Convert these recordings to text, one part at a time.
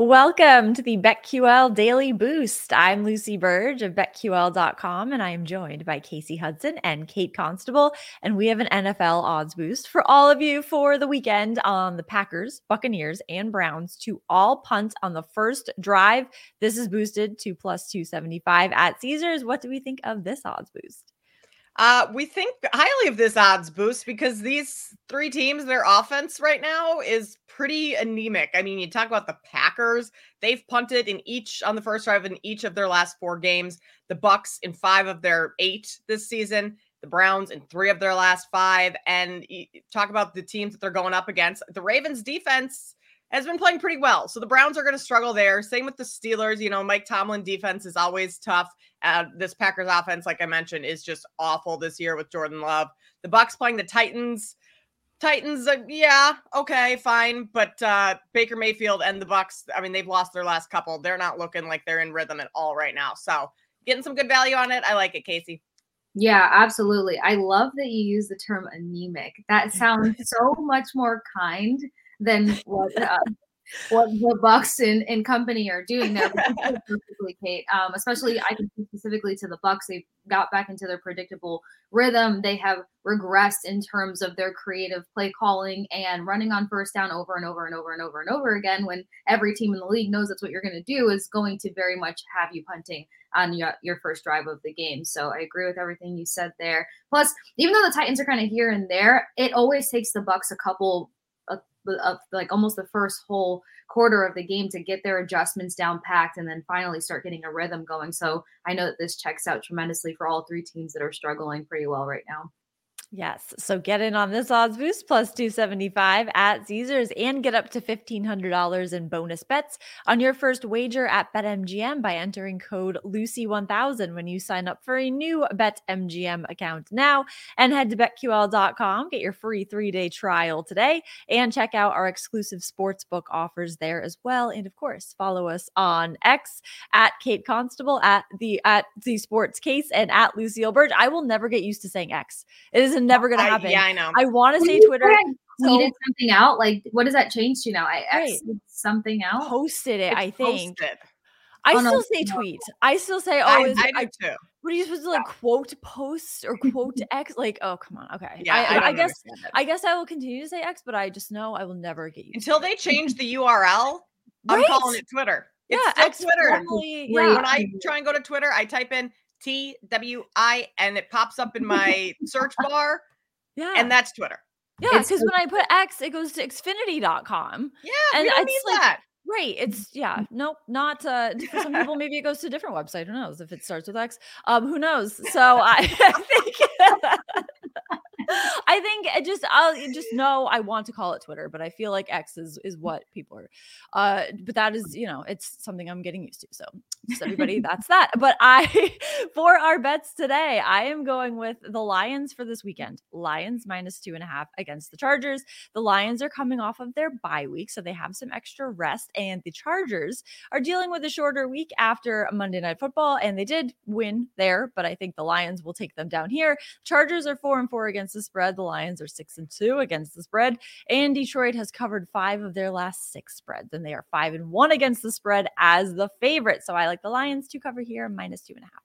Welcome to the BetQL Daily Boost. I'm Lucy Burdge of BetQL.com, and I am joined by Kasey Hudson and Kate Constable. And we have an NFL odds boost for all of you for the weekend on the Packers, Buccaneers, and Browns to all punt on the first drive. This is boosted to plus 275 at Caesars. What do we think of this odds boost? Uh, we think highly of this odds boost because these three teams, their offense right now is pretty anemic. I mean, you talk about the Packers; they've punted in each on the first drive in each of their last four games. The Bucks in five of their eight this season. The Browns in three of their last five. And talk about the teams that they're going up against. The Ravens defense has been playing pretty well. So the Browns are going to struggle there. Same with the Steelers. You know, Mike Tomlin defense is always tough. Uh, this Packers offense, like I mentioned, is just awful this year with Jordan Love. The Bucks playing the Titans. Titans, uh, yeah, okay, fine, but uh, Baker Mayfield and the Bucks, I mean, they've lost their last couple. They're not looking like they're in rhythm at all right now. So, getting some good value on it. I like it, Kasey. Yeah, absolutely. I love that you use the term anemic. That sounds so much more kind than what uh, what the Bucks and, and company are doing there. Perfectly, Kate. Um, especially, I can speak specifically to the Bucks. They've got back into their predictable rhythm. They have regressed in terms of their creative play calling and running on first down over and over and over and over and over again. When every team in the league knows that's what you're going to do, is going to very much have you punting on your, your first drive of the game. So I agree with everything you said there. Plus, even though the Titans are kind of here and there, it always takes the Bucks a couple of like almost the first whole quarter of the game to get their adjustments down packed and then finally start getting a rhythm going. So I know that this checks out tremendously for all three teams that are struggling pretty well right now. Yes. So get in on this odds boost plus 275 at Caesars and get up to $1,500 in bonus bets on your first wager at BetMGM by entering code Lucy1000 when you sign up for a new BetMGM account now and head to BetQL.com. Get your free three day trial today and check out our exclusive sportsbook offers there as well. And of course, follow us on X at Kate Constable, at the at the sports case, and at Lucille Burdge. I will never get used to saying X. It is never going to happen. I, yeah, I know. I want to say Twitter. Tweeted so, something out. Like, what does that change to now? I right. something out. Posted it. It's I think. Posted. I oh, still no, say tweet. I still say, oh, I, is, I do I, too. What are you supposed to like quote post or quote X? Like, oh come on, okay. Yeah, I, I, I guess I guess I will continue to say X, but I just know I will never get you until they change the URL. Right? I'm calling it Twitter. It's yeah, X Twitter. Formally, yeah. When I try and go to Twitter, I type in T W I and it pops up in my search bar. Yeah. And that's Twitter. Yeah, because when I put X, it goes to Xfinity.com. Yeah, and we don't need like, that. Right. It's yeah. Nope. Not uh for some people, maybe it goes to a different website. Who knows if it starts with X? Um, who knows? So I, I think I think I just I'll eh, just know I want to call it Twitter, but I feel like X is is mm. what people are. Uh, but that is you know it's something I'm getting used to. So just everybody, that's that. But I for our bets today, I am going with the Lions for this weekend. Lions minus two and a half against the Chargers. The Lions are coming off of their bye week, so they have some extra rest, and the Chargers are dealing with a shorter week after Monday Night Football, and they did win there, but I think the Lions will take them down here. Chargers are four and four against the spread. The Lions are six and two against the spread, and Detroit has covered five of their last six spreads, and they are five and one against the spread as the favorite. So I like the Lions to cover here, minus two and a half.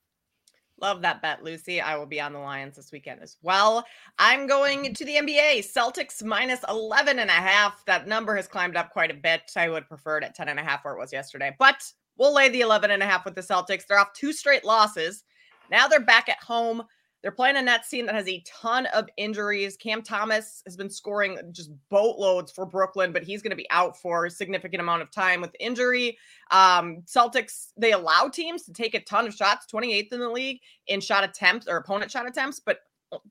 Love that bet, Lucy. I will be on the Lions this weekend as well. I'm going to the NBA. Celtics minus 11 and a half. That number has climbed up quite a bit. I would prefer it at 10 and a half where it was yesterday, but we'll lay the 11 and a half with the Celtics. They're off two straight losses. Now they're back at home. They're playing a Nets team that has a ton of injuries. Cam Thomas has been scoring just boatloads for Brooklyn, but he's going to be out for a significant amount of time with injury. Um, Celtics, they allow teams to take a ton of shots, 28th in the league in shot attempts or opponent shot attempts, but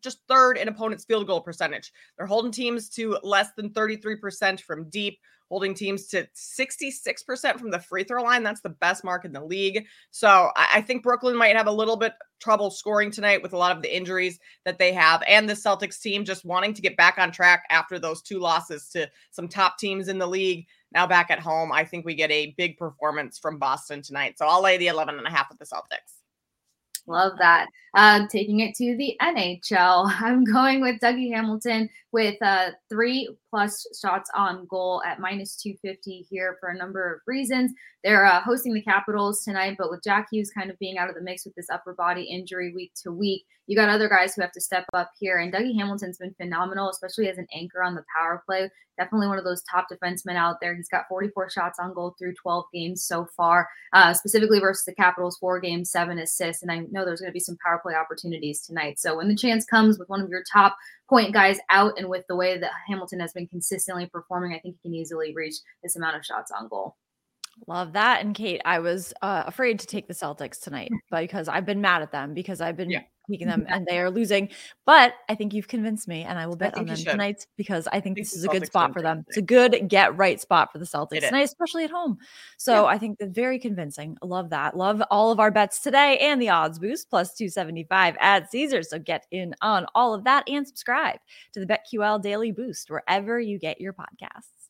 just third in opponent's field goal percentage. They're holding teams to less than 33% from deep, holding teams to 66% from the free throw line. That's the best mark in the league. So I think Brooklyn might have a little bit trouble scoring tonight with a lot of the injuries that they have, and the Celtics team just wanting to get back on track after those two losses to some top teams in the league. Now back at home, I think we get a big performance from Boston tonight. So I'll lay the 11 and a half with the Celtics. Love that. Uh, taking it to the NHL, I'm going with Dougie Hamilton with uh, three plus shots on goal at minus 250 here for a number of reasons. They're uh, hosting the Capitals tonight, but with Jack Hughes kind of being out of the mix with this upper body injury week to week, you got other guys who have to step up here. And Dougie Hamilton's been phenomenal, especially as an anchor on the power play. Definitely one of those top defensemen out there. He's got 44 shots on goal through 12 games so far, uh, specifically versus the Capitals, four games, seven assists. And I know there's going to be some power play opportunities tonight. So when the chance comes with one of your top point guys out and with the way that Hamilton has been consistently performing, I think he can easily reach this amount of shots on goal. Love that. And Kate, I was uh, afraid to take the Celtics tonight because I've been mad at them because I've been yeah. taking them and they are losing. But I think you've convinced me and I will bet I on them tonight because I think, I think this is a good spot for them. It's a good get right spot for the Celtics tonight, especially at home. So yeah. I think that's very convincing. Love that. Love all of our bets today and the odds boost plus 275 at Caesars. So get in on all of that and subscribe to the BetQL Daily Boost wherever you get your podcasts.